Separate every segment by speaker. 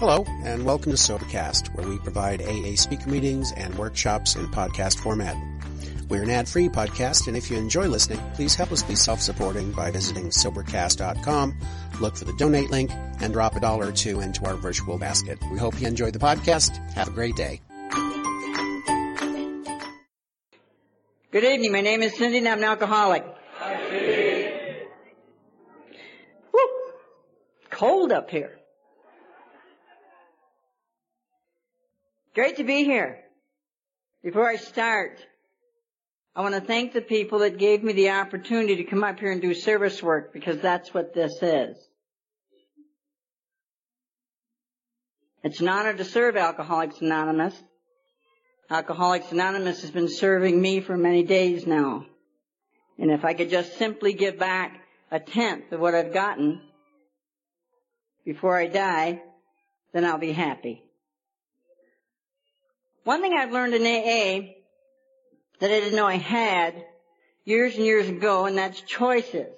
Speaker 1: Hello, and welcome to Sobercast, where we provide AA speaker meetings and workshops in podcast format. We're an ad-free podcast, and if you enjoy listening, please help us be self-supporting by visiting Sobercast.com, look for the donate link, and drop a dollar or two into our virtual basket. We hope you enjoy the podcast. Have a great day.
Speaker 2: Good evening. My name is Cindy and I'm an alcoholic. Woo! Cold up here. Great to be here. Before I start, I want to thank the people that gave me the opportunity to come up here and do service work because that's what this is. It's an honor to serve Alcoholics Anonymous. Alcoholics Anonymous has been serving me for many days now. And if I could just simply give back a tenth of what I've gotten before I die, then I'll be happy. One thing I've learned in AA that I didn't know I had years and years ago, and that's choices.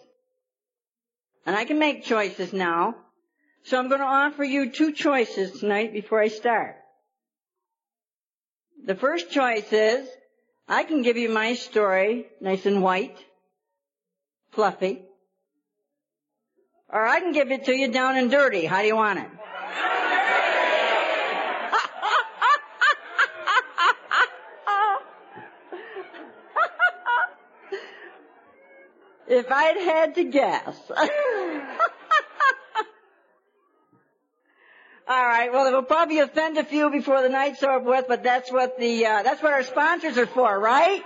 Speaker 2: And I can make choices now. So I'm going to offer you two choices tonight before I start. The first choice is, I can give you my story, nice and white, fluffy. Or I can give it to you down and dirty. How do you want it? If I'd had to guess. All right. Well, it will probably offend a few before the night's over with, but that's what the uh, that's what our sponsors are for, right?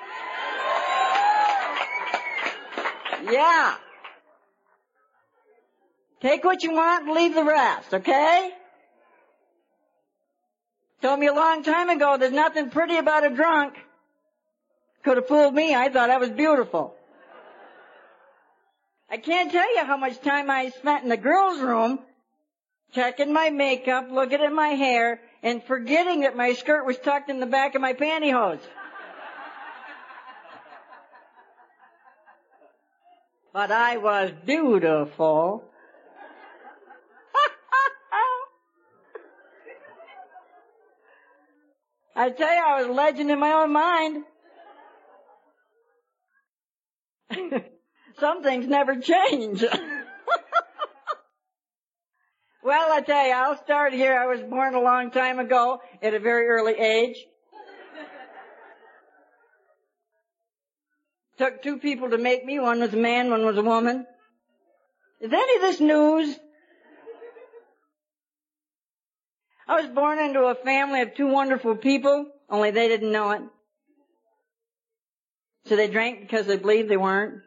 Speaker 2: Yeah. Take what you want and leave the rest, okay? Told me a long time ago there's nothing pretty about a drunk. Could have fooled me. I thought I was beautiful. I can't tell you how much time I spent in the girls' room checking my makeup, looking at my hair, and forgetting that my skirt was tucked in the back of my pantyhose. but I was beautiful. I tell you, I was a legend in my own mind. Some things never change. Well, I tell you, I'll start here. I was born a long time ago at a very early age. Took two people to make me. One was a man, one was a woman. Is any of this news? I was born into a family of two wonderful people, only they didn't know it. So they drank because they believed they weren't.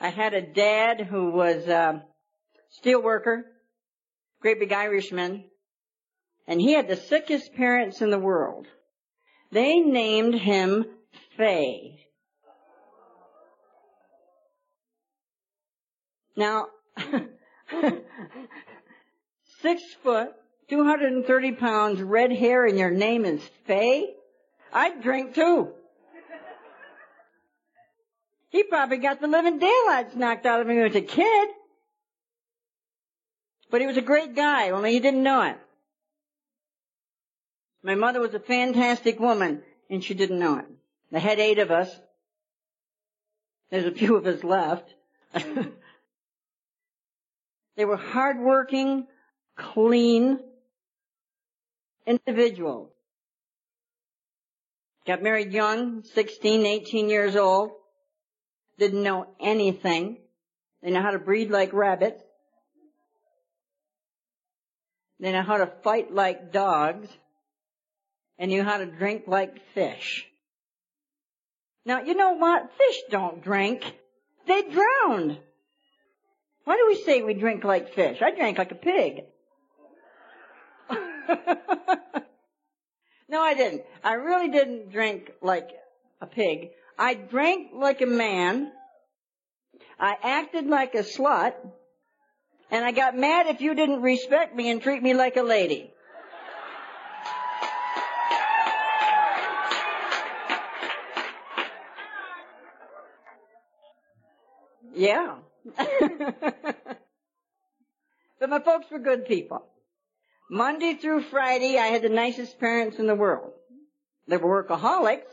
Speaker 2: I had a dad who was a steel worker great big Irishman, and he had the sickest parents in the world. They named him Fay. Now, six foot, 230 pounds, red hair, and your name is Fay? I'd drink too. He probably got the living daylights knocked out of him when he was a kid. But he was a great guy, only he didn't know it. My mother was a fantastic woman, and she didn't know it. They had eight of us. There's a few of us left. they were hardworking, clean individuals. Got married young, 16, 18 years old. Didn't know anything. They know how to breed like rabbits. They know how to fight like dogs and knew how to drink like fish. Now, you know what? Fish don't drink. They drowned. Why do we say we drink like fish? I drank like a pig. no, I didn't. I really didn't drink like a pig. I drank like a man. I acted like a slut. And I got mad if you didn't respect me and treat me like a lady. Yeah. but my folks were good people. Monday through Friday, I had the nicest parents in the world. They were workaholics.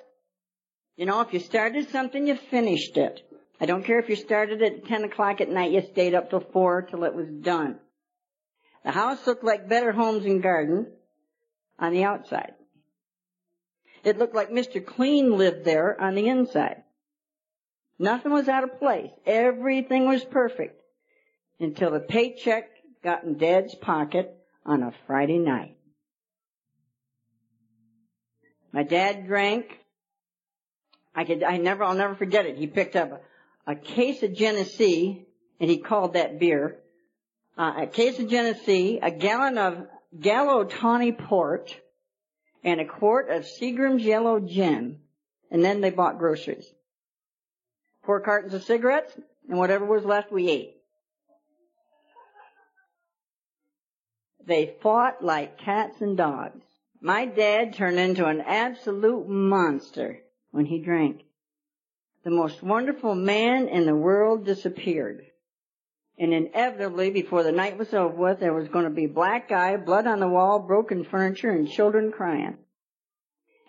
Speaker 2: You know, if you started something, you finished it. I don't care if you started at 10 o'clock at night, you stayed up till 4 till it was done. The house looked like Better Homes and Garden on the outside. It looked like Mr. Clean lived there on the inside. Nothing was out of place. Everything was perfect until the paycheck got in Dad's pocket on a Friday night. My dad drank. I could, I never, I'll never forget it. He picked up a, case of Genesee, and he called that beer. Uh, a case of Genesee, a gallon of Gallo Tawny Port, and a quart of Seagram's Yellow Gin. And then they bought groceries. Four cartons of cigarettes, and whatever was left we ate. They fought like cats and dogs. My dad turned into an absolute monster when he drank. The most wonderful man in the world disappeared. And inevitably, before the night was over with, there was going to be black eye, blood on the wall, broken furniture, and children crying.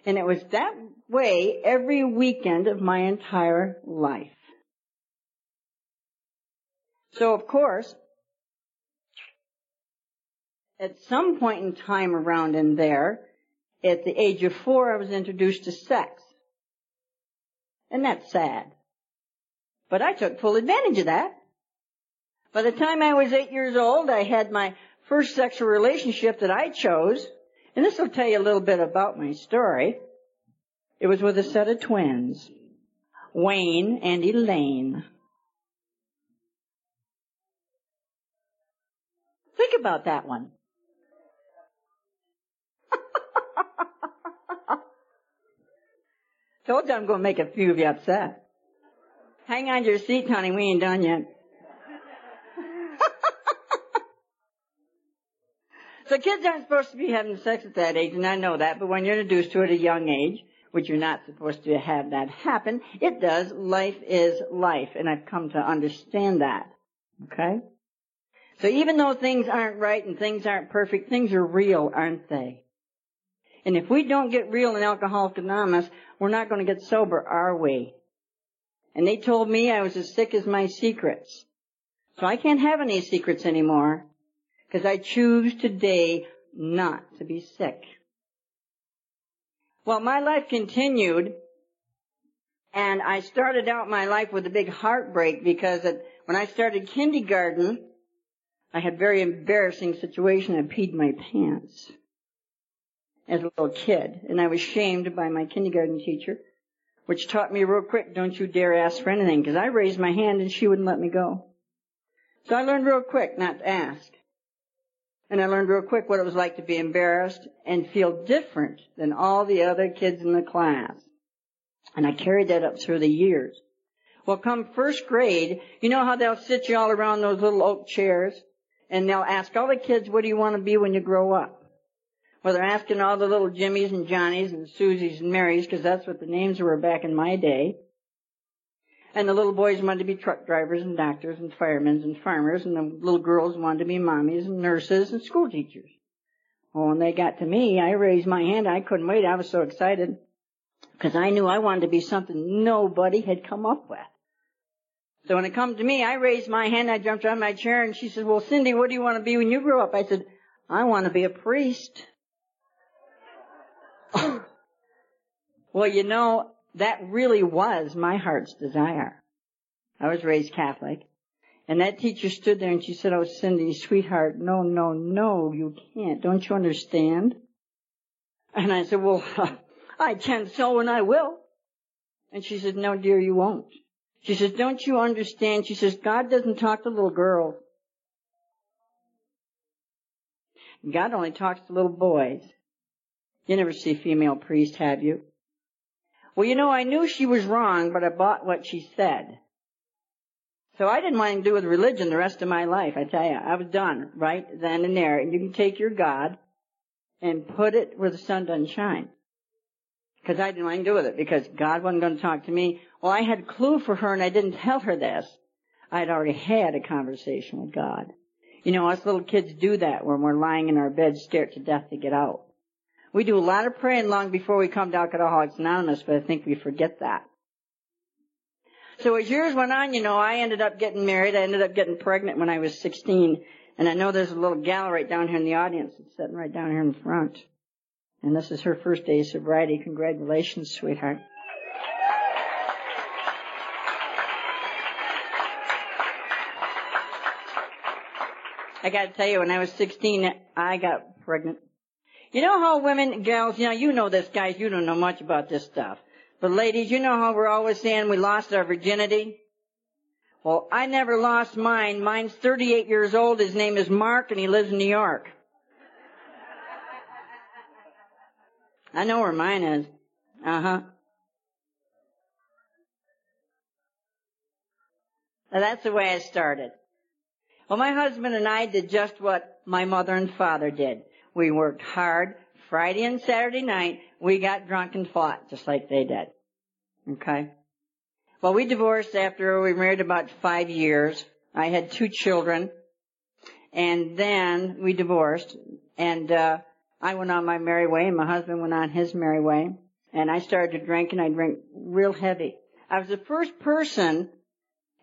Speaker 2: And it was that way every weekend of my entire life. So of course, at some point in time around in there, at the age of four, I was introduced to sex. And that's sad. But I took full advantage of that. By the time I was eight years old, I had my first sexual relationship that I chose. And this will tell you a little bit about my story. It was with a set of twins. Wayne and Elaine. Think about that one. Told you I'm going to make a few of you upset. Hang on to your seat, honey. We ain't done yet. so kids aren't supposed to be having sex at that age, and I know that, but when you're introduced to it at a young age, which you're not supposed to have that happen, it does. Life is life, and I've come to understand that. Okay? So even though things aren't right and things aren't perfect, things are real, aren't they? And if we don't get real in Alcoholics Anonymous, we're not going to get sober, are we? And they told me I was as sick as my secrets. So I can't have any secrets anymore because I choose today not to be sick. Well, my life continued and I started out my life with a big heartbreak because when I started kindergarten, I had a very embarrassing situation. I peed my pants as a little kid, and I was shamed by my kindergarten teacher, which taught me real quick, don't you dare ask for anything, because I raised my hand and she wouldn't let me go. So I learned real quick not to ask. And I learned real quick what it was like to be embarrassed and feel different than all the other kids in the class. And I carried that up through the years. Well, come first grade, you know how they'll sit you all around those little oak chairs? And they'll ask all the kids, what do you want to be when you grow up? Well, they're asking all the little Jimmies and Johnnies and Susies and Marys, because that's what the names were back in my day. And the little boys wanted to be truck drivers and doctors and firemen and farmers, and the little girls wanted to be mommies and nurses and school teachers. Well, when they got to me, I raised my hand. I couldn't wait. I was so excited because I knew I wanted to be something nobody had come up with. So when it come to me, I raised my hand. I jumped on my chair, and she said, "Well, Cindy, what do you want to be when you grow up?" I said, "I want to be a priest." well, you know, that really was my heart's desire. I was raised Catholic. And that teacher stood there and she said, Oh, Cindy, sweetheart, no, no, no, you can't. Don't you understand? And I said, Well, I can so and I will. And she said, No, dear, you won't. She says, Don't you understand? She says, God doesn't talk to little girls. God only talks to little boys. You never see female priest, have you? Well, you know, I knew she was wrong, but I bought what she said. So I didn't want anything to do with religion the rest of my life. I tell you, I was done right then and there. And you can take your God and put it where the sun doesn't shine. Because I didn't want anything to do with it because God wasn't going to talk to me. Well, I had a clue for her and I didn't tell her this. I'd already had a conversation with God. You know, us little kids do that when we're lying in our bed scared to death to get out. We do a lot of praying long before we come to Alcoholics Anonymous, but I think we forget that. So as years went on, you know, I ended up getting married. I ended up getting pregnant when I was 16. And I know there's a little gal right down here in the audience. It's sitting right down here in front. And this is her first day of sobriety. Congratulations, sweetheart. I gotta tell you, when I was 16, I got pregnant. You know how women, gals, you know, you know this, guys, you don't know much about this stuff. But ladies, you know how we're always saying we lost our virginity? Well, I never lost mine. Mine's 38 years old. His name is Mark and he lives in New York. I know where mine is. Uh huh. That's the way I started. Well, my husband and I did just what my mother and father did. We worked hard. Friday and Saturday night, we got drunk and fought, just like they did. Okay? Well, we divorced after we married about five years. I had two children. And then we divorced. And, uh, I went on my merry way and my husband went on his merry way. And I started to drink and I drank real heavy. I was the first person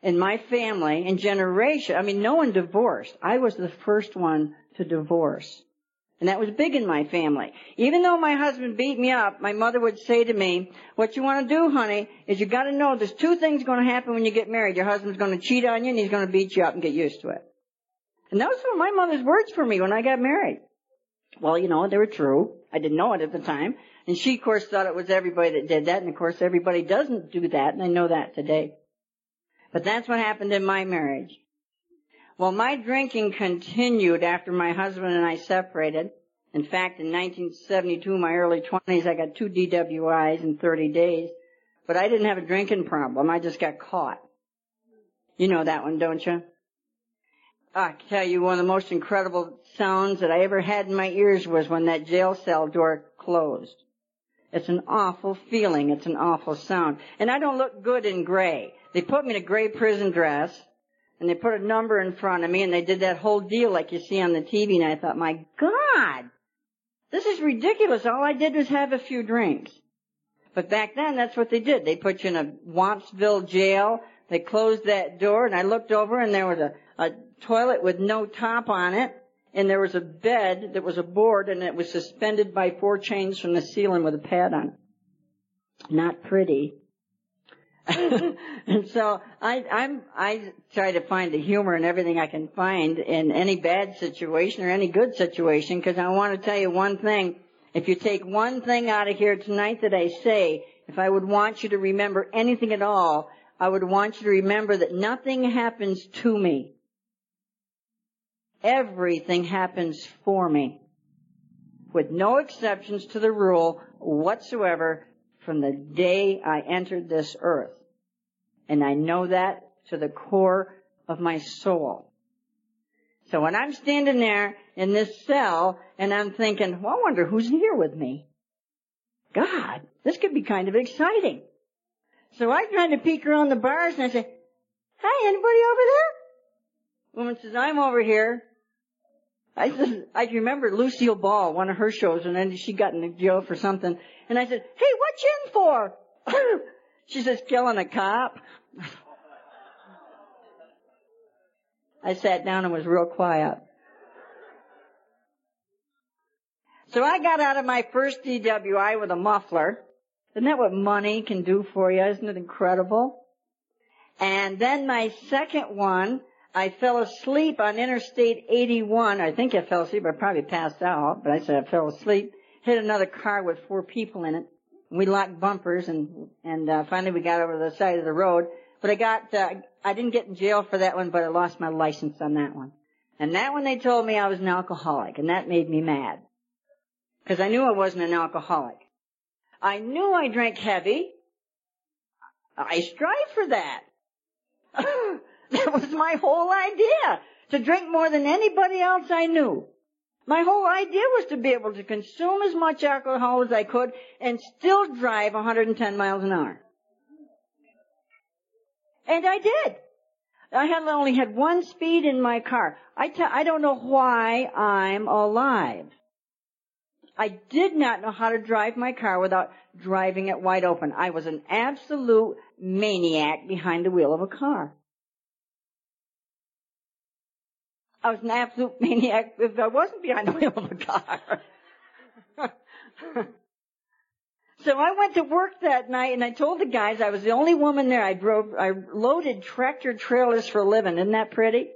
Speaker 2: in my family in generation, I mean, no one divorced. I was the first one to divorce. And that was big in my family. Even though my husband beat me up, my mother would say to me, what you want to do, honey, is you got to know there's two things going to happen when you get married. Your husband's going to cheat on you and he's going to beat you up and get used to it. And those were my mother's words for me when I got married. Well, you know, they were true. I didn't know it at the time. And she, of course, thought it was everybody that did that. And of course, everybody doesn't do that. And I know that today. But that's what happened in my marriage. Well, my drinking continued after my husband and I separated. In fact, in 1972, my early 20s, I got two DWIs in 30 days. But I didn't have a drinking problem. I just got caught. You know that one, don't you? I tell you, one of the most incredible sounds that I ever had in my ears was when that jail cell door closed. It's an awful feeling. It's an awful sound. And I don't look good in gray. They put me in a gray prison dress and they put a number in front of me and they did that whole deal like you see on the TV and I thought, my God, this is ridiculous. All I did was have a few drinks. But back then, that's what they did. They put you in a Wampsville jail. They closed that door and I looked over and there was a, a toilet with no top on it. And there was a bed that was a board and it was suspended by four chains from the ceiling with a pad on it. Not pretty. And so I, I'm, I try to find the humor in everything I can find in any bad situation or any good situation because I want to tell you one thing. If you take one thing out of here tonight that I say, if I would want you to remember anything at all, I would want you to remember that nothing happens to me. Everything happens for me. With no exceptions to the rule whatsoever from the day I entered this earth. And I know that to the core of my soul. So when I'm standing there in this cell and I'm thinking, well, I wonder who's here with me. God, this could be kind of exciting. So I try to peek around the bars and I say, Hi, anybody over there? Woman says, I'm over here. I said, I remember Lucille Ball, one of her shows, and then she got in jail for something. And I said, hey, what you in for? she says, killing a cop. I sat down and was real quiet. So I got out of my first DWI with a muffler. Isn't that what money can do for you? Isn't it incredible? And then my second one, I fell asleep on Interstate 81. I think I fell asleep. I probably passed out, but I said I fell asleep. Hit another car with four people in it. We locked bumpers and, and, uh, finally we got over the side of the road. But I got, uh, I didn't get in jail for that one, but I lost my license on that one. And that one they told me I was an alcoholic, and that made me mad. Cause I knew I wasn't an alcoholic. I knew I drank heavy. I strive for that. that was my whole idea. To drink more than anybody else I knew. My whole idea was to be able to consume as much alcohol as I could and still drive 110 miles an hour. And I did. I had only had one speed in my car. I t- I don't know why I'm alive. I did not know how to drive my car without driving it wide open. I was an absolute maniac behind the wheel of a car. I was an absolute maniac if I wasn't behind the wheel of a car. so I went to work that night and I told the guys I was the only woman there. I drove, I loaded tractor trailers for a living. Isn't that pretty?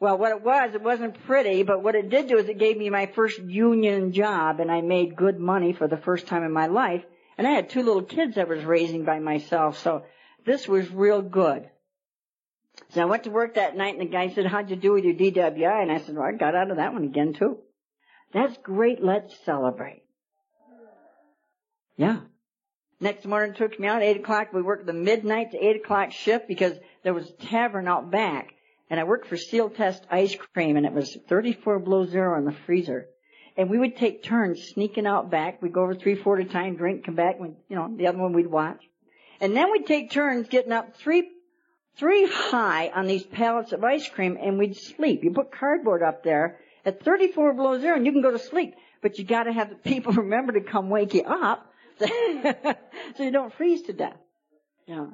Speaker 2: Well, what it was, it wasn't pretty, but what it did do is it gave me my first union job and I made good money for the first time in my life. And I had two little kids I was raising by myself, so this was real good. So I went to work that night and the guy said, how'd you do with your DWI? And I said, well, I got out of that one again too. That's great, let's celebrate. Yeah. Next morning took me out, 8 o'clock, we worked the midnight to 8 o'clock shift because there was a tavern out back. And I worked for Sealtest Ice Cream and it was 34 below zero in the freezer. And we would take turns sneaking out back. We'd go over three, four at a time, drink, come back, when, you know, the other one we'd watch. And then we'd take turns getting up three three high on these pallets of ice cream and we'd sleep. You put cardboard up there at 34 below zero and you can go to sleep, but you gotta have the people remember to come wake you up so you don't freeze to death. Yeah.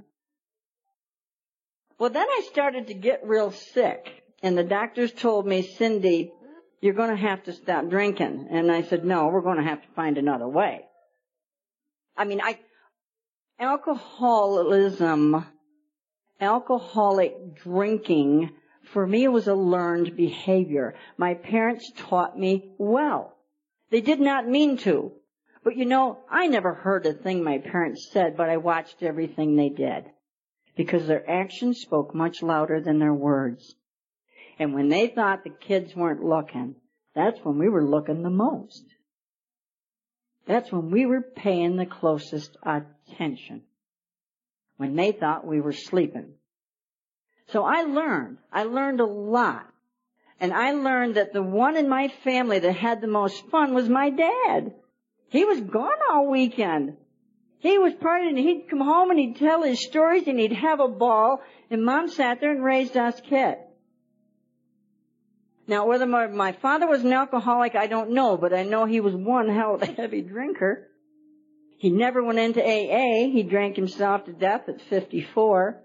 Speaker 2: Well, then I started to get real sick and the doctors told me, Cindy, you're going to have to stop drinking. And I said, no, we're going to have to find another way. I mean, I, alcoholism alcoholic drinking, for me was a learned behavior. My parents taught me well. They did not mean to. But you know, I never heard a thing my parents said, but I watched everything they did. Because their actions spoke much louder than their words. And when they thought the kids weren't looking, that's when we were looking the most. That's when we were paying the closest attention when they thought we were sleeping. So I learned. I learned a lot. And I learned that the one in my family that had the most fun was my dad. He was gone all weekend. He was partying. He'd come home and he'd tell his stories and he'd have a ball. And mom sat there and raised us kids. Now, whether my, my father was an alcoholic, I don't know, but I know he was one hell of a heavy drinker. He never went into AA. He drank himself to death at 54.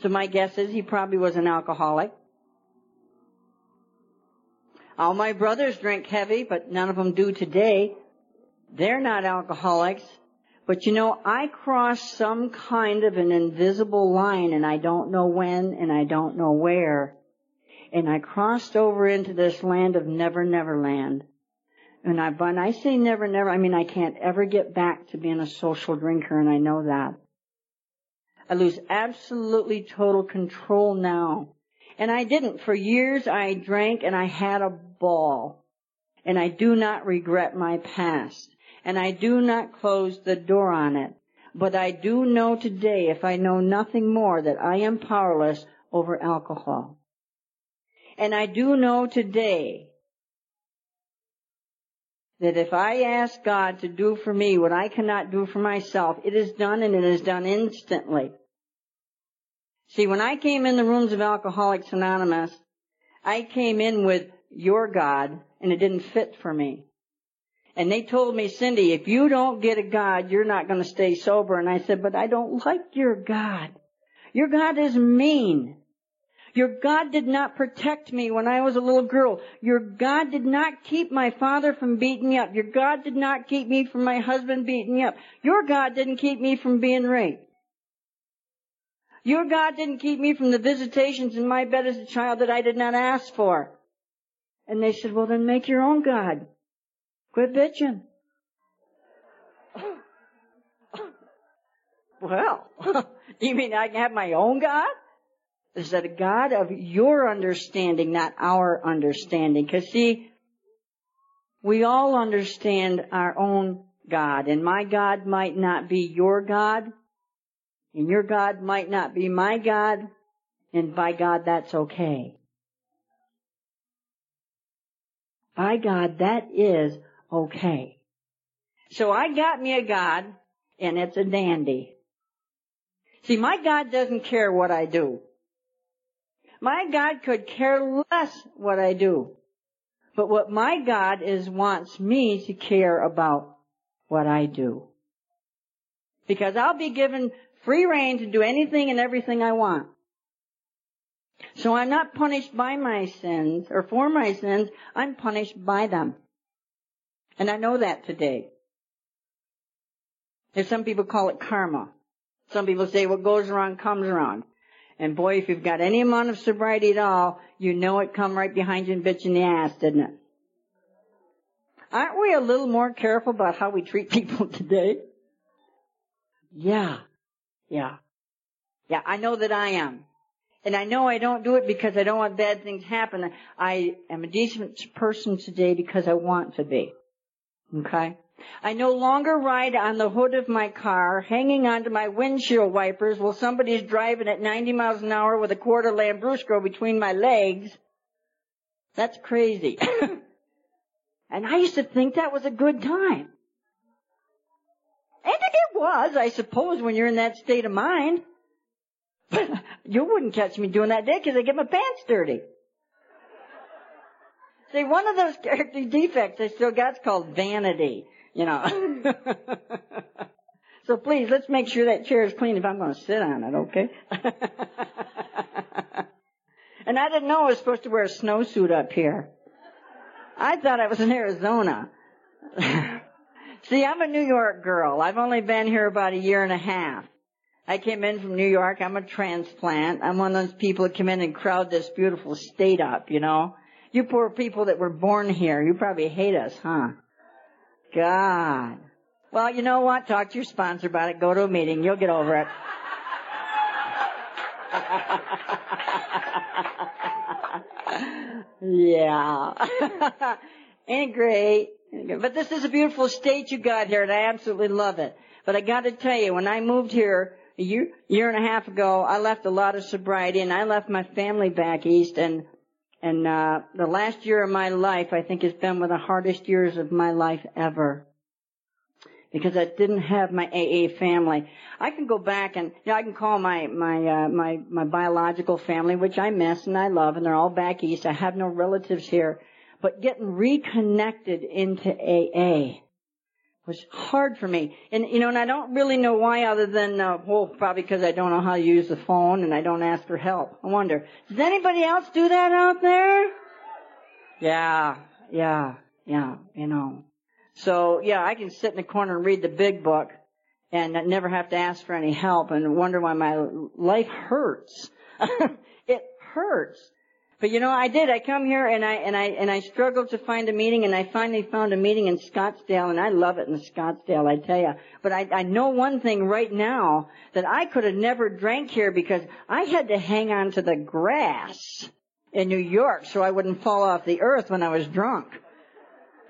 Speaker 2: So my guess is he probably was an alcoholic. All my brothers drink heavy, but none of them do today. They're not alcoholics. But you know, I crossed some kind of an invisible line and I don't know when and I don't know where. And I crossed over into this land of never, never land. And I, when I say never, never, I mean I can't ever get back to being a social drinker, and I know that. I lose absolutely total control now. And I didn't. For years I drank and I had a ball. And I do not regret my past. And I do not close the door on it. But I do know today, if I know nothing more, that I am powerless over alcohol. And I do know today that if I ask God to do for me what I cannot do for myself, it is done and it is done instantly. See, when I came in the rooms of Alcoholics Anonymous, I came in with your God and it didn't fit for me. And they told me, Cindy, if you don't get a God, you're not going to stay sober. And I said, but I don't like your God. Your God is mean. Your God did not protect me when I was a little girl. Your God did not keep my father from beating me up. Your God did not keep me from my husband beating me up. Your God didn't keep me from being raped. Your God didn't keep me from the visitations in my bed as a child that I did not ask for. And they said, well then make your own God. Quit bitching. well, you mean I can have my own God? Is that a God of your understanding, not our understanding. Cause see, we all understand our own God, and my God might not be your God, and your God might not be my God, and by God that's okay. By God that is okay. So I got me a God, and it's a dandy. See, my God doesn't care what I do. My God could care less what I do. But what my God is wants me to care about what I do. Because I'll be given free reign to do anything and everything I want. So I'm not punished by my sins or for my sins, I'm punished by them. And I know that today. And some people call it karma. Some people say what goes around comes around. And boy, if you've got any amount of sobriety at all, you know it come right behind you and bit you in the ass, didn't it? Aren't we a little more careful about how we treat people today? Yeah. Yeah. Yeah, I know that I am. And I know I don't do it because I don't want bad things to happen. I am a decent person today because I want to be. Okay? I no longer ride on the hood of my car, hanging onto my windshield wipers while somebody's driving at 90 miles an hour with a quarter Lambrusco between my legs. That's crazy. and I used to think that was a good time. And it was, I suppose, when you're in that state of mind. But you wouldn't catch me doing that day because I get my pants dirty. See, one of those character defects I still got's called vanity you know. so please, let's make sure that chair is clean if I'm going to sit on it, okay? and I didn't know I was supposed to wear a snowsuit up here. I thought I was in Arizona. See, I'm a New York girl. I've only been here about a year and a half. I came in from New York. I'm a transplant. I'm one of those people that come in and crowd this beautiful state up, you know. You poor people that were born here, you probably hate us, huh? God. Well, you know what? Talk to your sponsor about it. Go to a meeting. You'll get over it. yeah. Ain't great? But this is a beautiful state you got here, and I absolutely love it. But I got to tell you, when I moved here a year, year and a half ago, I left a lot of sobriety, and I left my family back east, and and uh, the last year of my life, I think, has been one of the hardest years of my life ever. Because I didn't have my AA family. I can go back and, you know, I can call my, my, uh, my, my biological family, which I miss and I love, and they're all back east. I have no relatives here. But getting reconnected into AA was hard for me. And, you know, and I don't really know why other than, uh, well, probably because I don't know how to use the phone and I don't ask for help. I wonder, does anybody else do that out there? Yeah, yeah, yeah, you know. So, yeah, I can sit in the corner and read the big book and never have to ask for any help and wonder why my life hurts. it hurts. But you know, I did. I come here and I and I and I struggled to find a meeting, and I finally found a meeting in Scottsdale, and I love it in Scottsdale, I tell you. But I, I know one thing right now that I could have never drank here because I had to hang on to the grass in New York so I wouldn't fall off the earth when I was drunk.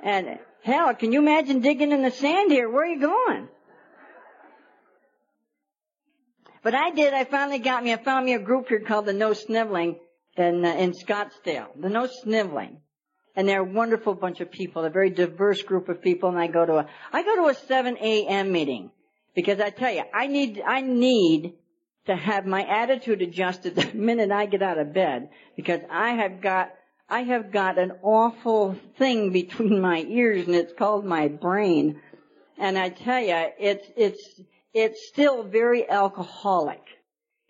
Speaker 2: And hell, can you imagine digging in the sand here? Where are you going? But I did. I finally got me. I found me a group here called the No Sniveling in, uh, in Scottsdale. There's no sniveling. And they're a wonderful bunch of people, a very diverse group of people, and I go to a, I go to a 7 a.m. meeting. Because I tell you, I need, I need to have my attitude adjusted the minute I get out of bed. Because I have got, I have got an awful thing between my ears and it's called my brain. And I tell you, it's, it's, it's still very alcoholic.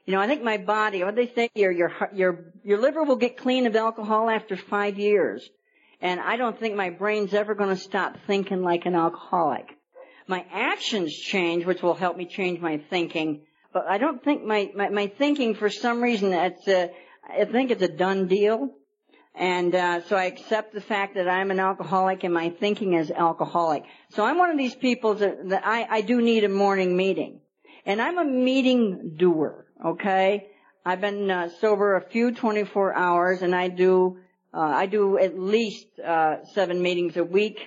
Speaker 2: You know, I think my body, what they say, your, your, your, your liver will get clean of alcohol after five years. And I don't think my brain's ever going to stop thinking like an alcoholic. My actions change, which will help me change my thinking. But I don't think my, my, my thinking, for some reason, it's a, I think it's a done deal. And uh, so I accept the fact that I'm an alcoholic and my thinking is alcoholic. So I'm one of these people that, that I, I do need a morning meeting. And I'm a meeting doer okay? I've been uh, sober a few 24 hours and I do, uh, I do at least, uh, seven meetings a week.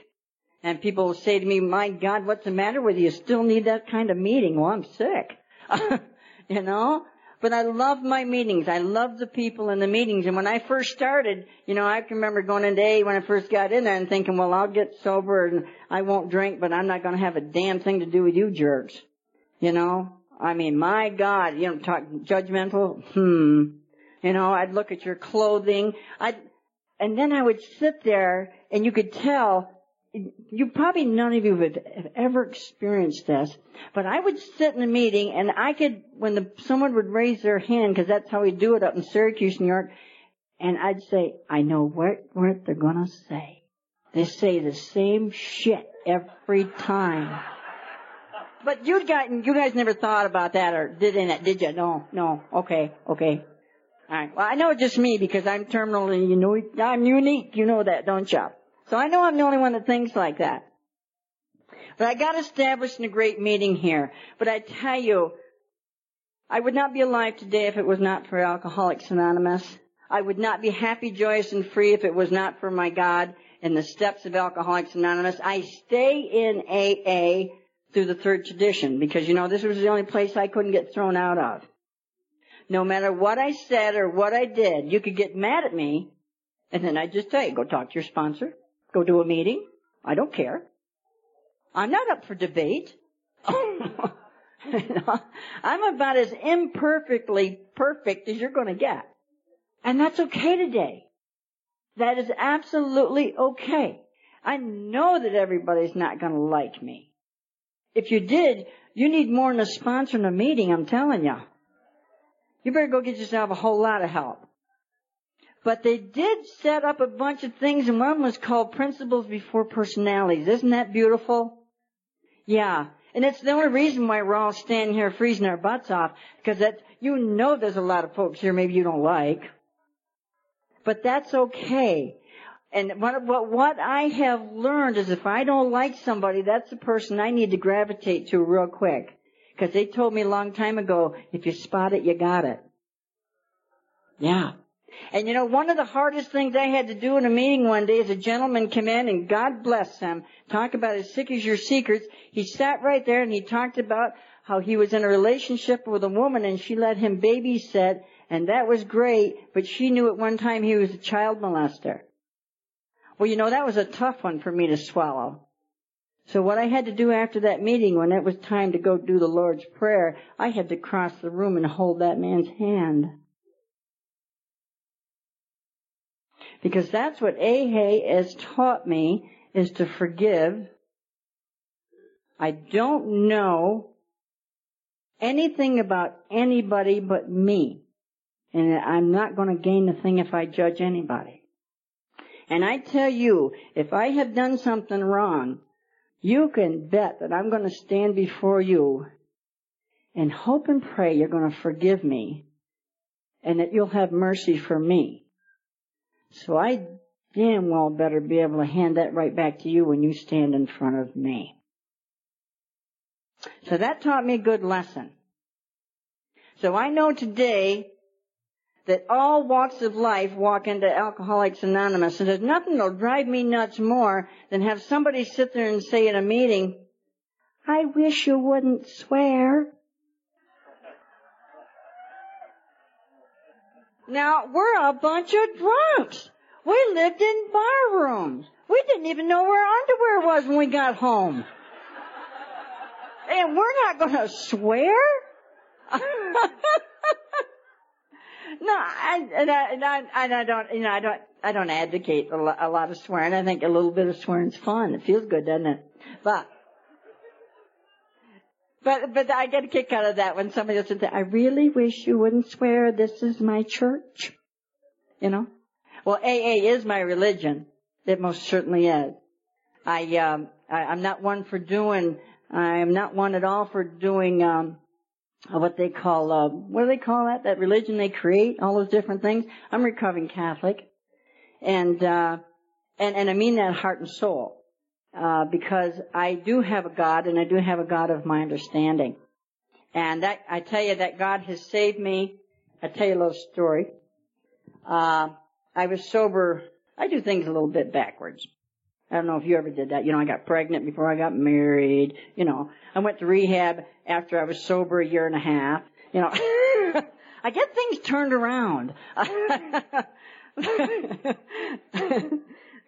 Speaker 2: And people say to me, my God, what's the matter with you? You still need that kind of meeting? Well, I'm sick. you know? But I love my meetings. I love the people in the meetings. And when I first started, you know, I can remember going into A when I first got in there and thinking, well, I'll get sober and I won't drink, but I'm not going to have a damn thing to do with you jerks. You know? I mean, my God, you know, talk judgmental. Hmm. You know, I'd look at your clothing. I'd, and then I would sit there and you could tell, you probably none of you have, ever experienced this, but I would sit in a meeting and I could, when the, someone would raise their hand, cause that's how we do it up in Syracuse, New York, and I'd say, I know what, what they're gonna say. They say the same shit every time. But you guys, you guys never thought about that or did in it, did you? No, no. Okay, okay. Alright. Well, I know it's just me because I'm terminally, you know, I'm unique. You know that, don't you? So I know I'm the only one that thinks like that. But I got established in a great meeting here. But I tell you, I would not be alive today if it was not for Alcoholics Anonymous. I would not be happy, joyous, and free if it was not for my God and the steps of Alcoholics Anonymous. I stay in AA through the third tradition because you know this was the only place I couldn't get thrown out of. No matter what I said or what I did, you could get mad at me and then I'd just you, go talk to your sponsor, go to a meeting. I don't care. I'm not up for debate. I'm about as imperfectly perfect as you're going to get. And that's okay today. That is absolutely okay. I know that everybody's not going to like me. If you did, you need more than a sponsor in a meeting, I'm telling you. You better go get yourself a whole lot of help. But they did set up a bunch of things and one was called Principles Before Personalities. Isn't that beautiful? Yeah. And it's the only reason why we're all standing here freezing our butts off, because that, you know there's a lot of folks here maybe you don't like. But that's okay. And what, what, what I have learned is if I don't like somebody, that's the person I need to gravitate to real quick. Because they told me a long time ago, if you spot it, you got it. Yeah. And you know, one of the hardest things I had to do in a meeting one day is a gentleman came in and God bless him, talk about as sick as your secrets. He sat right there and he talked about how he was in a relationship with a woman and she let him babysit and that was great, but she knew at one time he was a child molester. Well, you know, that was a tough one for me to swallow. So what I had to do after that meeting, when it was time to go do the Lord's Prayer, I had to cross the room and hold that man's hand. Because that's what AA has taught me, is to forgive. I don't know anything about anybody but me. And I'm not going to gain a thing if I judge anybody. And I tell you, if I have done something wrong, you can bet that I'm going to stand before you and hope and pray you're going to forgive me and that you'll have mercy for me. So I damn well better be able to hand that right back to you when you stand in front of me. So that taught me a good lesson. So I know today that all walks of life walk into Alcoholics Anonymous. And there's nothing that'll drive me nuts more than have somebody sit there and say in a meeting, I wish you wouldn't swear. Now, we're a bunch of drunks. We lived in bar rooms. We didn't even know where our underwear was when we got home. And we're not gonna swear? No, I, and I, and I, and I don't, you know, I don't, I don't advocate a lot, a lot of swearing. I think a little bit of swearing's fun. It feels good, doesn't it? But, but, but I get a kick out of that when somebody says, I really wish you wouldn't swear. This is my church. You know? Well, AA is my religion. It most certainly is. I, um, I, I'm not one for doing, I'm not one at all for doing, um, what they call, uh, what do they call that? That religion they create, all those different things. I'm recovering Catholic. And, uh, and, and I mean that heart and soul. Uh, because I do have a God and I do have a God of my understanding. And that, I tell you that God has saved me. I tell you a little story. Uh, I was sober. I do things a little bit backwards. I don't know if you ever did that. You know, I got pregnant before I got married. You know, I went to rehab after I was sober a year and a half. You know, I get things turned around.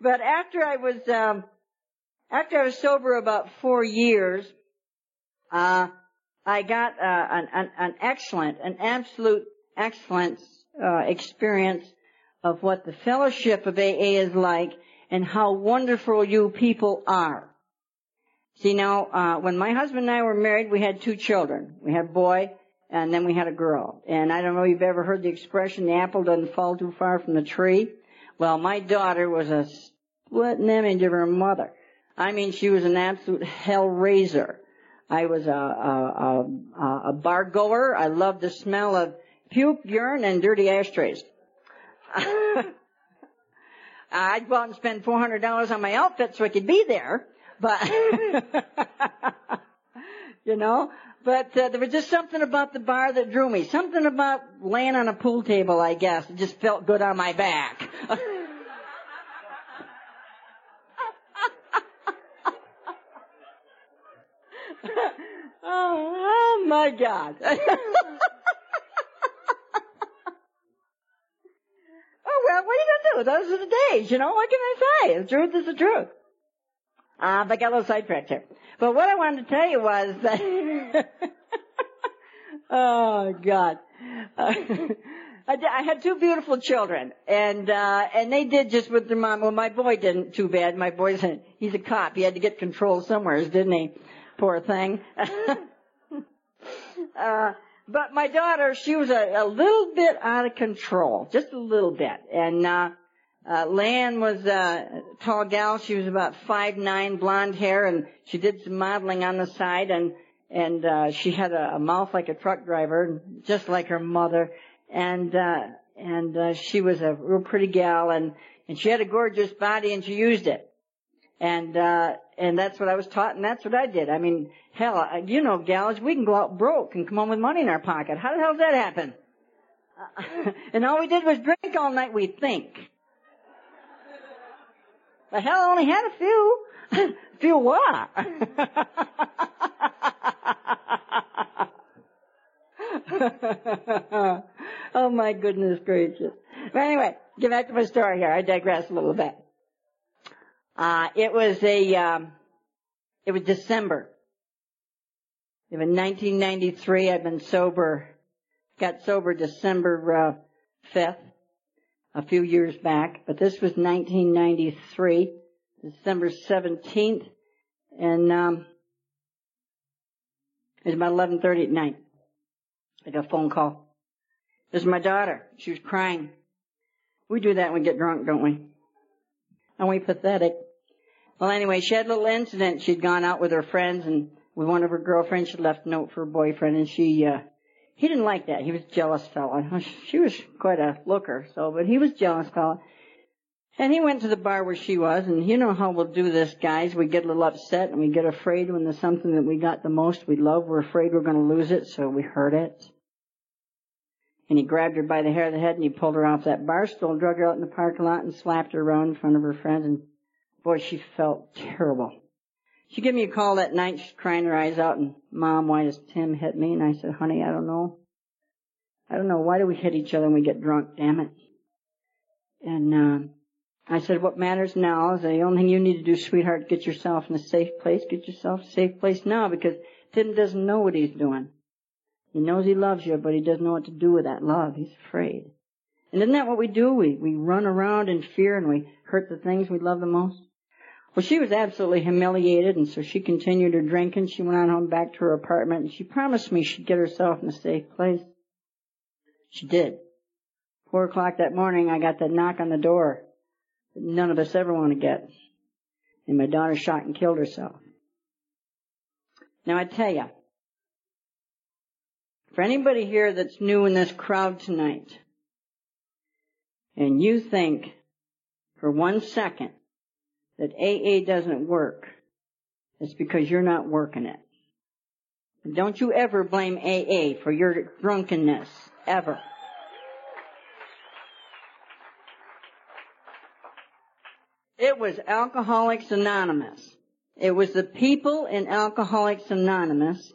Speaker 2: but after I was, um, after I was sober about four years, uh, I got uh, an, an, an excellent, an absolute excellent uh, experience of what the fellowship of AA is like and how wonderful you people are. See now, uh, when my husband and I were married, we had two children. We had a boy, and then we had a girl. And I don't know if you've ever heard the expression, the apple doesn't fall too far from the tree. Well, my daughter was a splitting image of her mother. I mean, she was an absolute hell raiser. I was a, a, a, a bar goer. I loved the smell of puke, urine, and dirty ashtrays. I'd go out and spend $400 on my outfit so I could be there, but, you know, but uh, there was just something about the bar that drew me. Something about laying on a pool table, I guess. It just felt good on my back. oh, oh my God. well, Those are the days, you know. What can I say? The truth is the truth. Uh, but I got a little sidetracked here. But what I wanted to tell you was that, oh God. Uh, I, I had two beautiful children, and uh, and they did just what their mom. Well, my boy didn't too bad. My boy's a, he's a cop. He had to get control somewhere, didn't he? Poor thing. uh, but my daughter, she was a, a little bit out of control, just a little bit. And uh, uh, Leanne was a tall gal. She was about five nine, blonde hair, and she did some modeling on the side. And and uh, she had a, a mouth like a truck driver, just like her mother. And uh, and uh, she was a real pretty gal, and and she had a gorgeous body, and she used it. And uh, and that's what I was taught, and that's what I did. I mean, hell, you know, gals, we can go out broke and come home with money in our pocket. How the hell does that happen? Uh, and all we did was drink all night. We think. The hell, I only had a few. few what? oh my goodness gracious. But anyway, get back to my story here. I digress a little bit. Uh, it was a, um, it was December. It was 1993. I've been sober, got sober December uh, 5th, a few years back, but this was 1993, December 17th, and um, it was about 11:30 at night. I got a phone call. This is my daughter. She was crying. We do that when we get drunk, don't we? Aren't we pathetic? Well, anyway, she had a little incident. She'd gone out with her friends and with one of her girlfriends. She left a note for her boyfriend, and she, uh, he didn't like that. He was jealous fella. She was quite a looker, so, but he was jealous fella. And he went to the bar where she was, and you know how we'll do this, guys. We get a little upset and we get afraid when there's something that we got the most we love. We're afraid we're going to lose it, so we hurt it. And he grabbed her by the hair of the head and he pulled her off that bar stool, drug her out in the parking lot and slapped her around in front of her friends and boy, she felt terrible. She gave me a call that night, she's crying her eyes out and mom, why does Tim hit me? And I said, honey, I don't know. I don't know. Why do we hit each other when we get drunk? Damn it. And, uh, I said, what matters now is the only thing you need to do, sweetheart, get yourself in a safe place. Get yourself a safe place now because Tim doesn't know what he's doing. He knows he loves you, but he doesn't know what to do with that love. He's afraid. And isn't that what we do? We, we run around in fear and we hurt the things we love the most. Well, she was absolutely humiliated and so she continued her drinking. She went on home back to her apartment and she promised me she'd get herself in a safe place. She did. Four o'clock that morning I got that knock on the door that none of us ever want to get. And my daughter shot and killed herself. Now I tell you, for anybody here that's new in this crowd tonight, and you think for one second that AA doesn't work, it's because you're not working it. Don't you ever blame AA for your drunkenness, ever. It was Alcoholics Anonymous. It was the people in Alcoholics Anonymous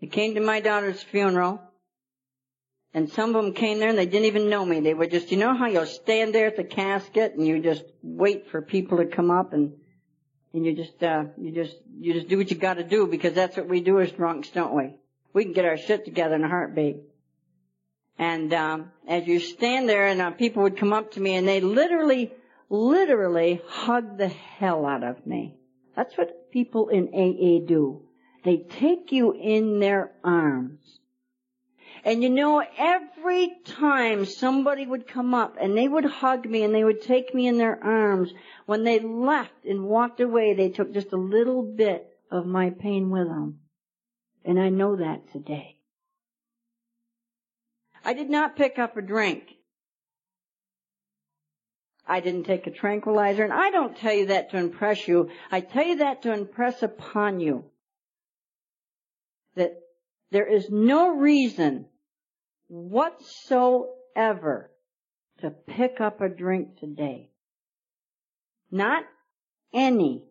Speaker 2: that came to my daughter's funeral, and some of them came there and they didn't even know me. They were just, you know how you'll stand there at the casket and you just wait for people to come up and, and you just, uh, you just, you just do what you gotta do because that's what we do as drunks, don't we? we can get our shit together in a heartbeat. And um, as you stand there, and uh, people would come up to me, and they literally, literally hug the hell out of me. That's what people in AA do. They take you in their arms. And you know, every time somebody would come up and they would hug me and they would take me in their arms, when they left and walked away, they took just a little bit of my pain with them. And I know that today. I did not pick up a drink. I didn't take a tranquilizer, and I don't tell you that to impress you. I tell you that to impress upon you that there is no reason whatsoever to pick up a drink today. Not any.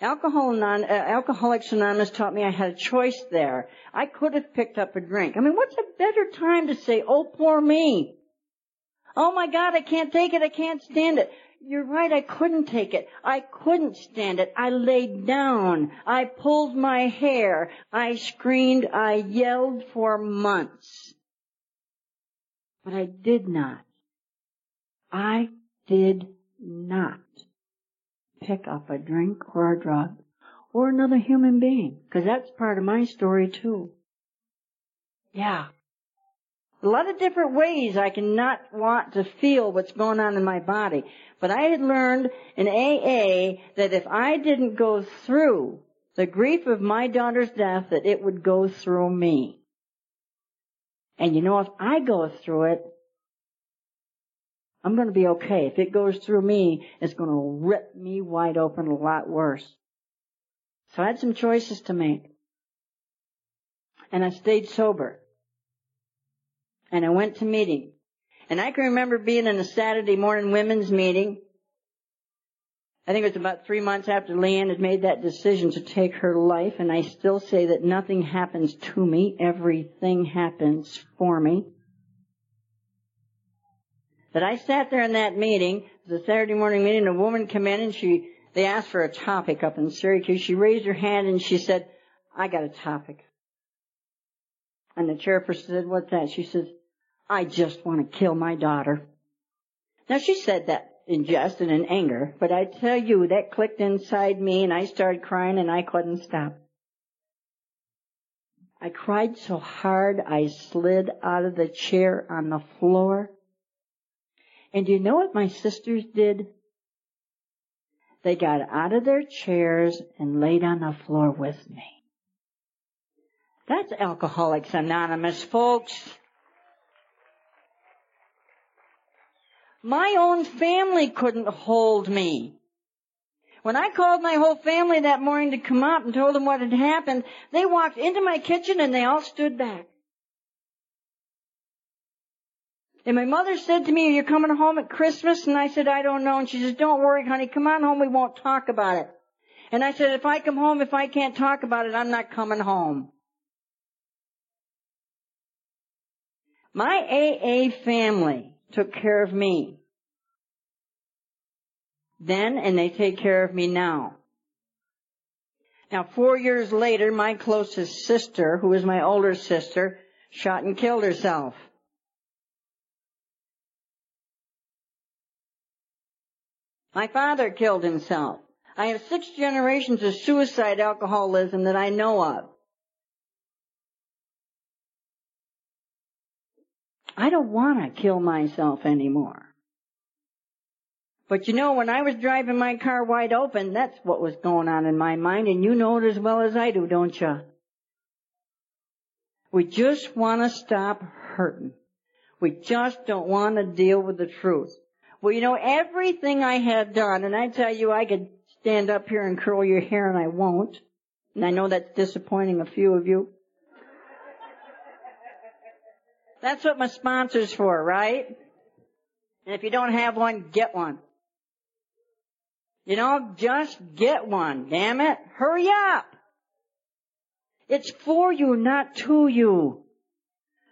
Speaker 2: Alcohol Anon- uh, Alcoholics Anonymous taught me I had a choice there. I could have picked up a drink. I mean, what's a better time to say, oh, poor me? Oh my God, I can't take it, I can't stand it. You're right, I couldn't take it. I couldn't stand it. I laid down. I pulled my hair. I screamed. I yelled for months. But I did not. I did not pick up a drink or a drug or another human being. Because that's part of my story too. Yeah. A lot of different ways I can not want to feel what's going on in my body. But I had learned in AA that if I didn't go through the grief of my daughter's death, that it would go through me. And you know, if I go through it, I'm going to be okay. If it goes through me, it's going to rip me wide open a lot worse. So I had some choices to make. And I stayed sober. And I went to meeting. And I can remember being in a Saturday morning women's meeting. I think it was about three months after Leanne had made that decision to take her life, and I still say that nothing happens to me, everything happens for me. But I sat there in that meeting, the Saturday morning meeting, a woman came in and she, they asked for a topic up in Syracuse. She raised her hand and she said, I got a topic. And the chairperson said, what's that? She says, I just want to kill my daughter. Now she said that in jest and in anger, but I tell you, that clicked inside me and I started crying and I couldn't stop. I cried so hard I slid out of the chair on the floor. And do you know what my sisters did? They got out of their chairs and laid on the floor with me. That's Alcoholics Anonymous, folks. My own family couldn't hold me. When I called my whole family that morning to come up and told them what had happened, they walked into my kitchen and they all stood back. And my mother said to me, are you coming home at Christmas? And I said, I don't know. And she says, don't worry, honey, come on home, we won't talk about it. And I said, if I come home, if I can't talk about it, I'm not coming home. My AA family took care of me then and they take care of me now. Now four years later, my closest sister, who was my older sister, shot and killed herself. My father killed himself. I have six generations of suicide alcoholism that I know of. I don't want to kill myself anymore. But you know, when I was driving my car wide open, that's what was going on in my mind, and you know it as well as I do, don't you? We just want to stop hurting. We just don't want to deal with the truth. Well, you know, everything I have done, and I tell you, I could stand up here and curl your hair and I won't. And I know that's disappointing a few of you. That's what my sponsor's for, right? And if you don't have one, get one. You know, just get one, damn it. Hurry up. It's for you, not to you.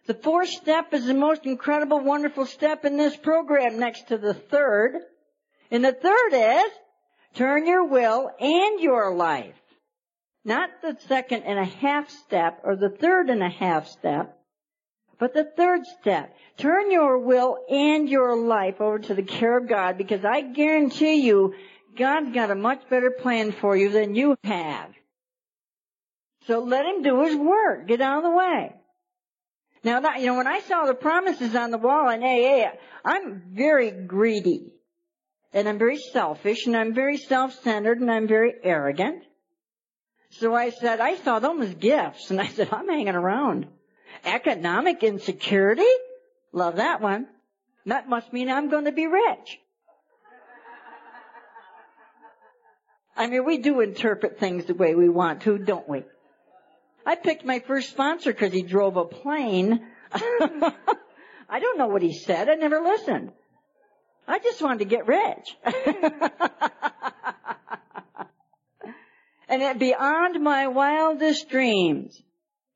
Speaker 2: The fourth step is the most incredible, wonderful step in this program next to the third. And the third is, turn your will and your life Not the second and a half step or the third and a half step, but the third step. Turn your will and your life over to the care of God because I guarantee you God's got a much better plan for you than you have. So let him do his work. Get out of the way. Now that, you know, when I saw the promises on the wall in AA, I'm very greedy. And I'm very selfish and I'm very self-centered and I'm very arrogant. So I said, I saw them as gifts and I said, I'm hanging around. Economic insecurity? Love that one. That must mean I'm going to be rich. I mean, we do interpret things the way we want to, don't we? I picked my first sponsor because he drove a plane. I don't know what he said. I never listened. I just wanted to get rich. and it beyond my wildest dreams.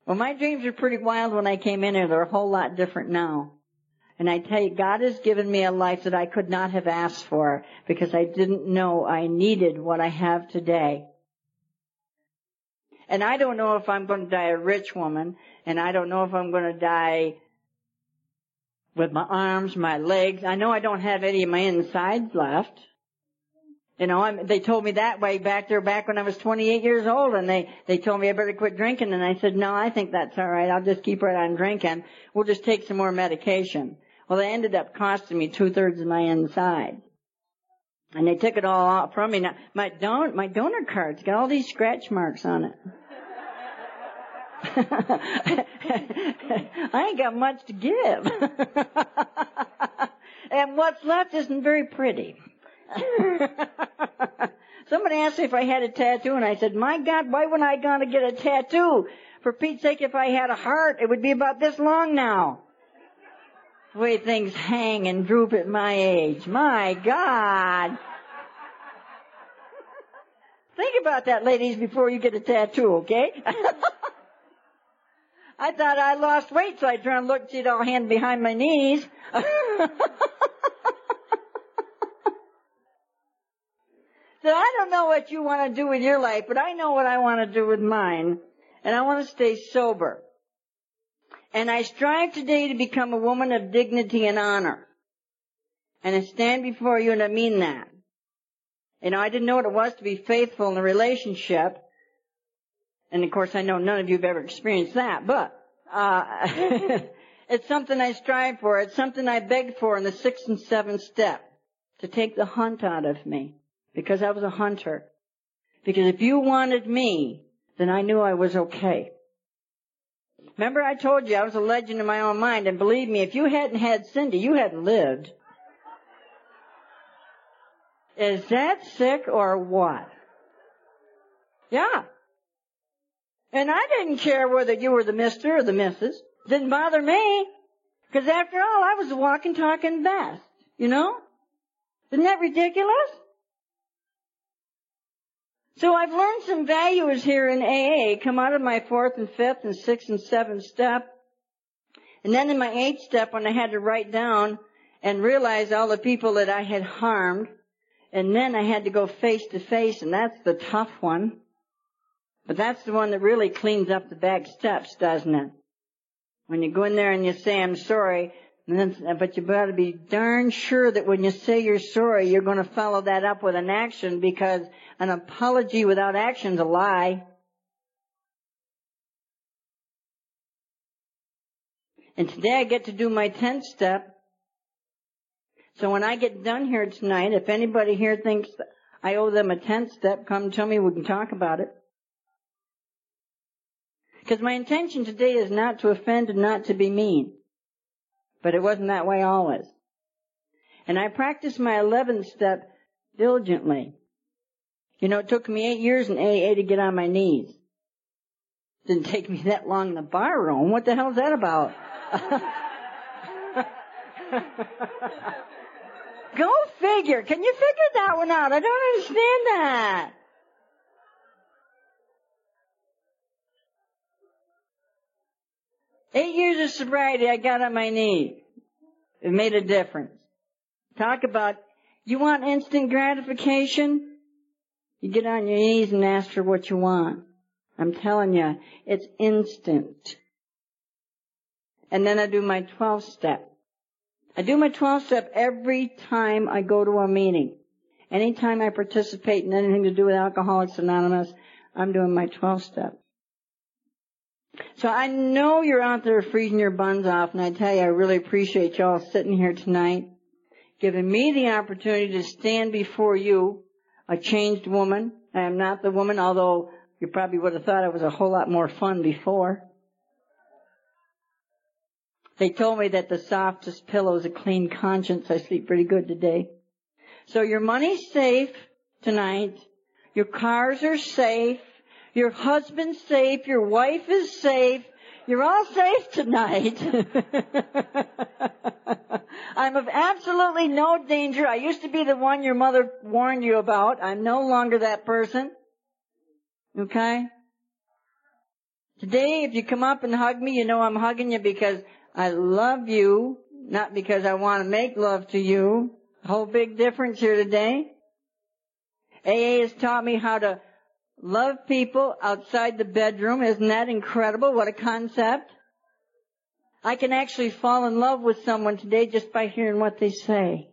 Speaker 2: Well, my dreams were pretty wild when I came in here. They're a whole lot different now. And I tell you, God has given me a life that I could not have asked for because I didn't know I needed what I have today. And I don't know if I'm going to die a rich woman, and I don't know if I'm going to die with my arms, my legs. I know I don't have any of my insides left. You know, I'm, they told me that way back there back when I was 28 years old and they, they told me I better quit drinking and I said, no, I think that's alright. I'll just keep right on drinking. We'll just take some more medication. Well, they ended up costing me two thirds of my inside. And they took it all out from me. Now, my don my donor card's got all these scratch marks on it. I ain't got much to give. and what's left isn't very pretty. Somebody asked me if I had a tattoo and I said, my God, why would I gonna get a tattoo? For Pete's sake, if I had a heart, it would be about this long now. The way things hang and droop at my age. My God. Think about that, ladies, before you get a tattoo, okay? I thought I lost weight, so I turned and looked, see it all hand behind my knees. so I don't know what you want to do with your life, but I know what I want to do with mine. And I want to stay sober. And I strive today to become a woman of dignity and honor. And I stand before you and I mean that. You know, I didn't know what it was to be faithful in a relationship. And of course I know none of you have ever experienced that, but, uh, it's something I strive for. It's something I begged for in the sixth and seventh step. To take the hunt out of me. Because I was a hunter. Because if you wanted me, then I knew I was okay. Remember I told you I was a legend in my own mind, and believe me, if you hadn't had Cindy, you hadn't lived. Is that sick or what? Yeah. And I didn't care whether you were the mister or the missus. Didn't bother me. Because after all, I was a walking, talking best. You know? Isn't that ridiculous? So I've learned some values here in AA, come out of my fourth and fifth and sixth and seventh step. And then in my eighth step when I had to write down and realize all the people that I had harmed. And then I had to go face to face and that's the tough one. But that's the one that really cleans up the back steps, doesn't it? When you go in there and you say, I'm sorry, but you better be darn sure that when you say you're sorry, you're going to follow that up with an action because an apology without action is a lie. And today I get to do my 10th step. So when I get done here tonight, if anybody here thinks I owe them a 10th step, come tell me we can talk about it. Because my intention today is not to offend and not to be mean. But it wasn't that way always. And I practiced my 11th step diligently. You know, it took me eight years in AA to get on my knees. Didn't take me that long in the bar room. What the hell's that about? Go figure. Can you figure that one out? I don't understand that. Eight years of sobriety, I got on my knees. It made a difference. Talk about, you want instant gratification? You get on your knees and ask for what you want. I'm telling you, it's instant. And then I do my 12 step. I do my 12 step every time I go to a meeting. Anytime I participate in anything to do with Alcoholics Anonymous, I'm doing my 12 step. So I know you're out there freezing your buns off, and I tell you, I really appreciate y'all sitting here tonight, giving me the opportunity to stand before you, a changed woman. I am not the woman, although you probably would have thought it was a whole lot more fun before. They told me that the softest pillow is a clean conscience. I sleep pretty good today. So your money's safe tonight. Your cars are safe. Your husband's safe. Your wife is safe. You're all safe tonight. I'm of absolutely no danger. I used to be the one your mother warned you about. I'm no longer that person. Okay? Today, if you come up and hug me, you know I'm hugging you because I love you, not because I want to make love to you. Whole big difference here today. AA has taught me how to love people outside the bedroom. Isn't that incredible? What a concept. I can actually fall in love with someone today just by hearing what they say.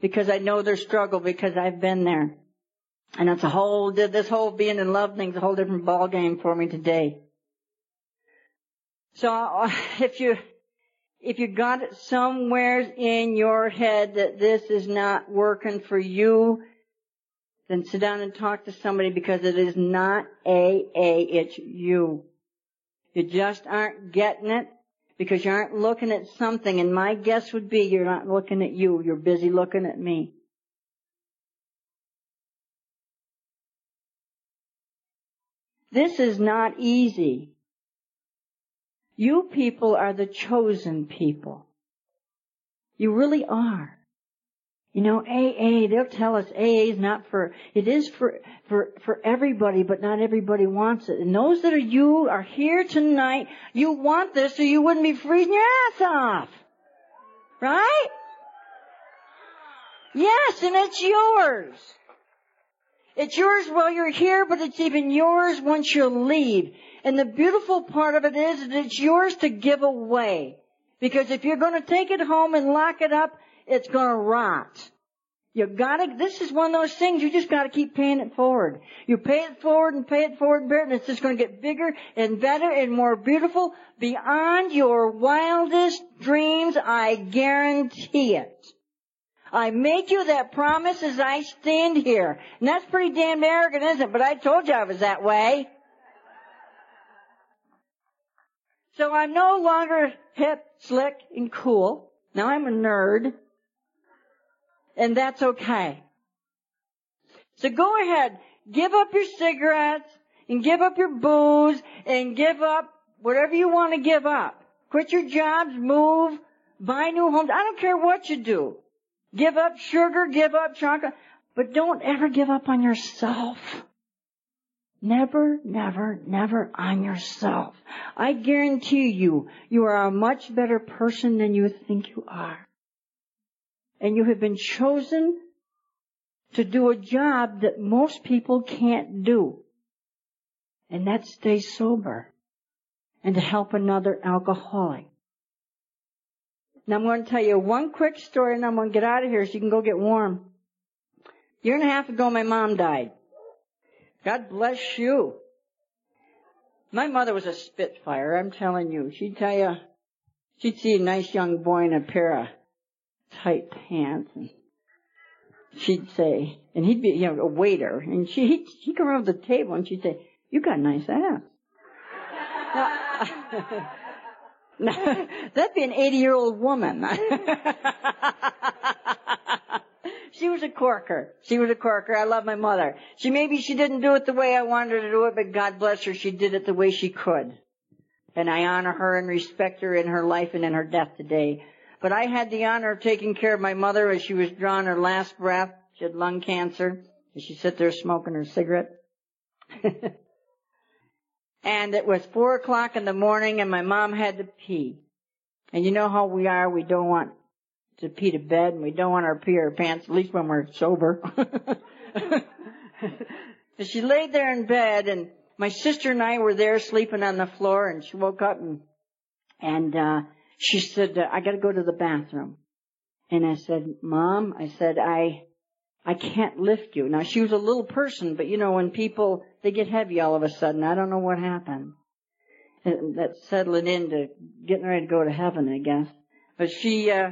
Speaker 2: Because I know their struggle because I've been there. And it's a whole, this whole being in love thing's a whole different ball game for me today. So if you, if you got it somewhere in your head that this is not working for you, then sit down and talk to somebody because it is not AA, it's you. You just aren't getting it because you aren't looking at something and my guess would be you're not looking at you, you're busy looking at me. This is not easy. You people are the chosen people. You really are. You know, AA, they'll tell us AA is not for, it is for, for, for everybody, but not everybody wants it. And those that are you are here tonight, you want this or you wouldn't be freezing your ass off. Right? Yes, and it's yours. It's yours while you're here, but it's even yours once you leave. And the beautiful part of it is that it's yours to give away. Because if you're going to take it home and lock it up, it's to rot. You gotta, this is one of those things you just gotta keep paying it forward. You pay it forward and pay it forward and, and it's just gonna get bigger and better and more beautiful beyond your wildest dreams, I guarantee it. I make you that promise as I stand here. And that's pretty damn arrogant, isn't it? But I told you I was that way. So I'm no longer hip, slick, and cool. Now I'm a nerd. And that's okay. So go ahead, give up your cigarettes, and give up your booze, and give up whatever you want to give up. Quit your jobs, move, buy new homes. I don't care what you do. Give up sugar, give up chocolate, but don't ever give up on yourself. Never, never, never on yourself. I guarantee you, you are a much better person than you think you are. And you have been chosen to do a job that most people can't do. And that's stay sober and to help another alcoholic. Now I'm going to tell you one quick story and I'm going to get out of here so you can go get warm. A year and a half ago my mom died. God bless you. My mother was a spitfire, I'm telling you. She'd tell you, she'd see a nice young boy in a pair of tight pants and she'd say, and he'd be, you know, a waiter, and she, he'd, he'd come around the table and she'd say, you got a nice ass. now, that'd be an 80 year old woman. She was a corker. She was a corker. I love my mother. She maybe she didn't do it the way I wanted her to do it, but God bless her, she did it the way she could. And I honor her and respect her in her life and in her death today. But I had the honor of taking care of my mother as she was drawing her last breath. She had lung cancer. And she sat there smoking her cigarette. and it was four o'clock in the morning and my mom had to pee. And you know how we are, we don't want to pee to bed and we don't want to pee our pants, at least when we're sober. So she laid there in bed and my sister and I were there sleeping on the floor and she woke up and, and, uh, she said, I gotta go to the bathroom. And I said, mom, I said, I, I can't lift you. Now she was a little person, but you know, when people, they get heavy all of a sudden, I don't know what happened. And that's settling into getting ready to go to heaven, I guess. But she, uh,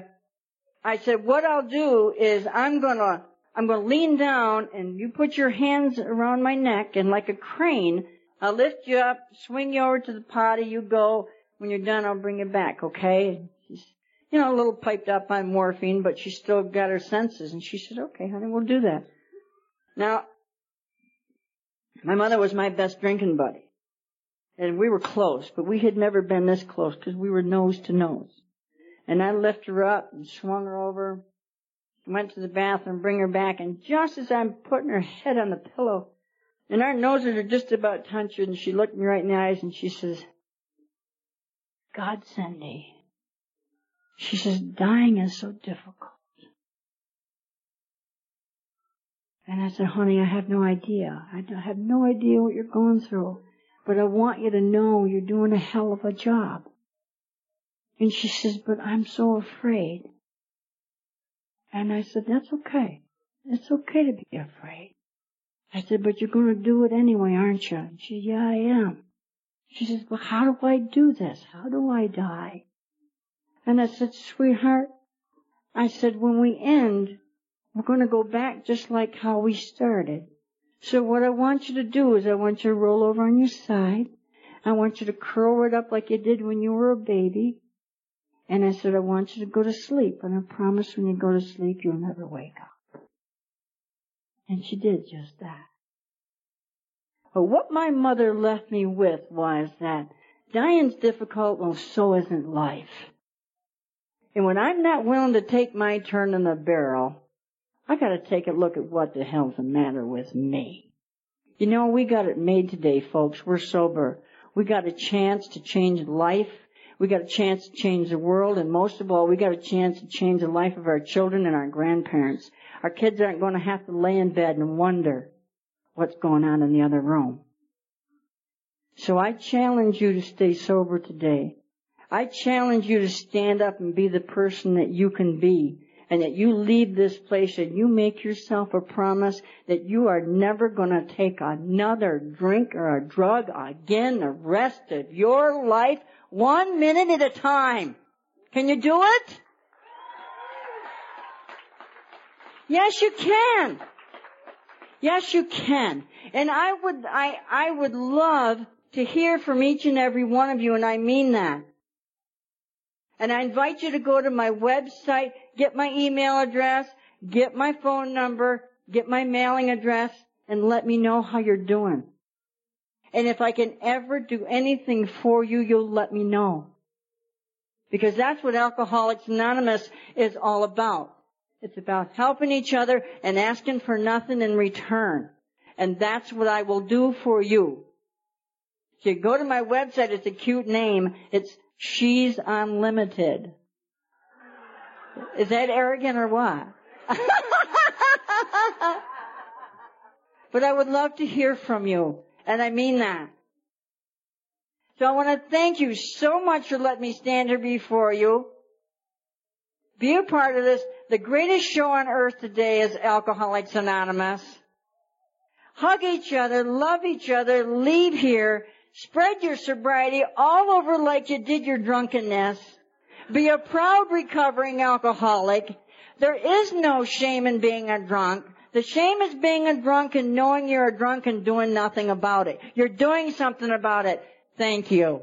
Speaker 2: I said, what I'll do is I'm gonna, I'm gonna lean down and you put your hands around my neck and like a crane, I'll lift you up, swing you over to the potty, you go. When you're done, I'll bring you back, okay? She's, you know, a little piped up on morphine, but she's still got her senses. And she said, okay, honey, we'll do that. Now, my mother was my best drinking buddy. And we were close, but we had never been this close because we were nose to nose. And I lifted her up and swung her over, went to the bathroom, bring her back, and just as I'm putting her head on the pillow, and our noses are just about touching, and she looked me right in the eyes and she says, God send me. She says, dying is so difficult. And I said, honey, I have no idea. I have no idea what you're going through. But I want you to know you're doing a hell of a job. And she says, but I'm so afraid. And I said, that's okay. It's okay to be afraid. I said, but you're going to do it anyway, aren't you? And she, said, yeah, I am. She says, well, how do I do this? How do I die? And I said, sweetheart, I said, when we end, we're going to go back just like how we started. So what I want you to do is I want you to roll over on your side. I want you to curl it up like you did when you were a baby. And I said, I want you to go to sleep. And I promise when you go to sleep, you'll never wake up. And she did just that. But what my mother left me with was that dying's difficult, well, so isn't life. And when I'm not willing to take my turn in the barrel, I gotta take a look at what the hell's the matter with me. You know, we got it made today, folks. We're sober. We got a chance to change life. We got a chance to change the world, and most of all, we got a chance to change the life of our children and our grandparents. Our kids aren't going to have to lay in bed and wonder what's going on in the other room. So I challenge you to stay sober today. I challenge you to stand up and be the person that you can be and that you leave this place and you make yourself a promise that you are never going to take another drink or a drug again the rest of your life one minute at a time. Can you do it? Yes, you can. Yes, you can. And I would, I, I would love to hear from each and every one of you, and I mean that. And I invite you to go to my website, get my email address, get my phone number, get my mailing address, and let me know how you're doing. And if I can ever do anything for you, you'll let me know. Because that's what Alcoholics Anonymous is all about. It's about helping each other and asking for nothing in return. And that's what I will do for you. If you go to my website, it's a cute name. It's She's Unlimited. Is that arrogant or what? but I would love to hear from you. And I mean that. So I want to thank you so much for letting me stand here before you. Be a part of this. The greatest show on earth today is Alcoholics Anonymous. Hug each other, love each other, leave here, spread your sobriety all over like you did your drunkenness. Be a proud recovering alcoholic. There is no shame in being a drunk. The shame is being a drunk and knowing you're a drunk and doing nothing about it. You're doing something about it. Thank you.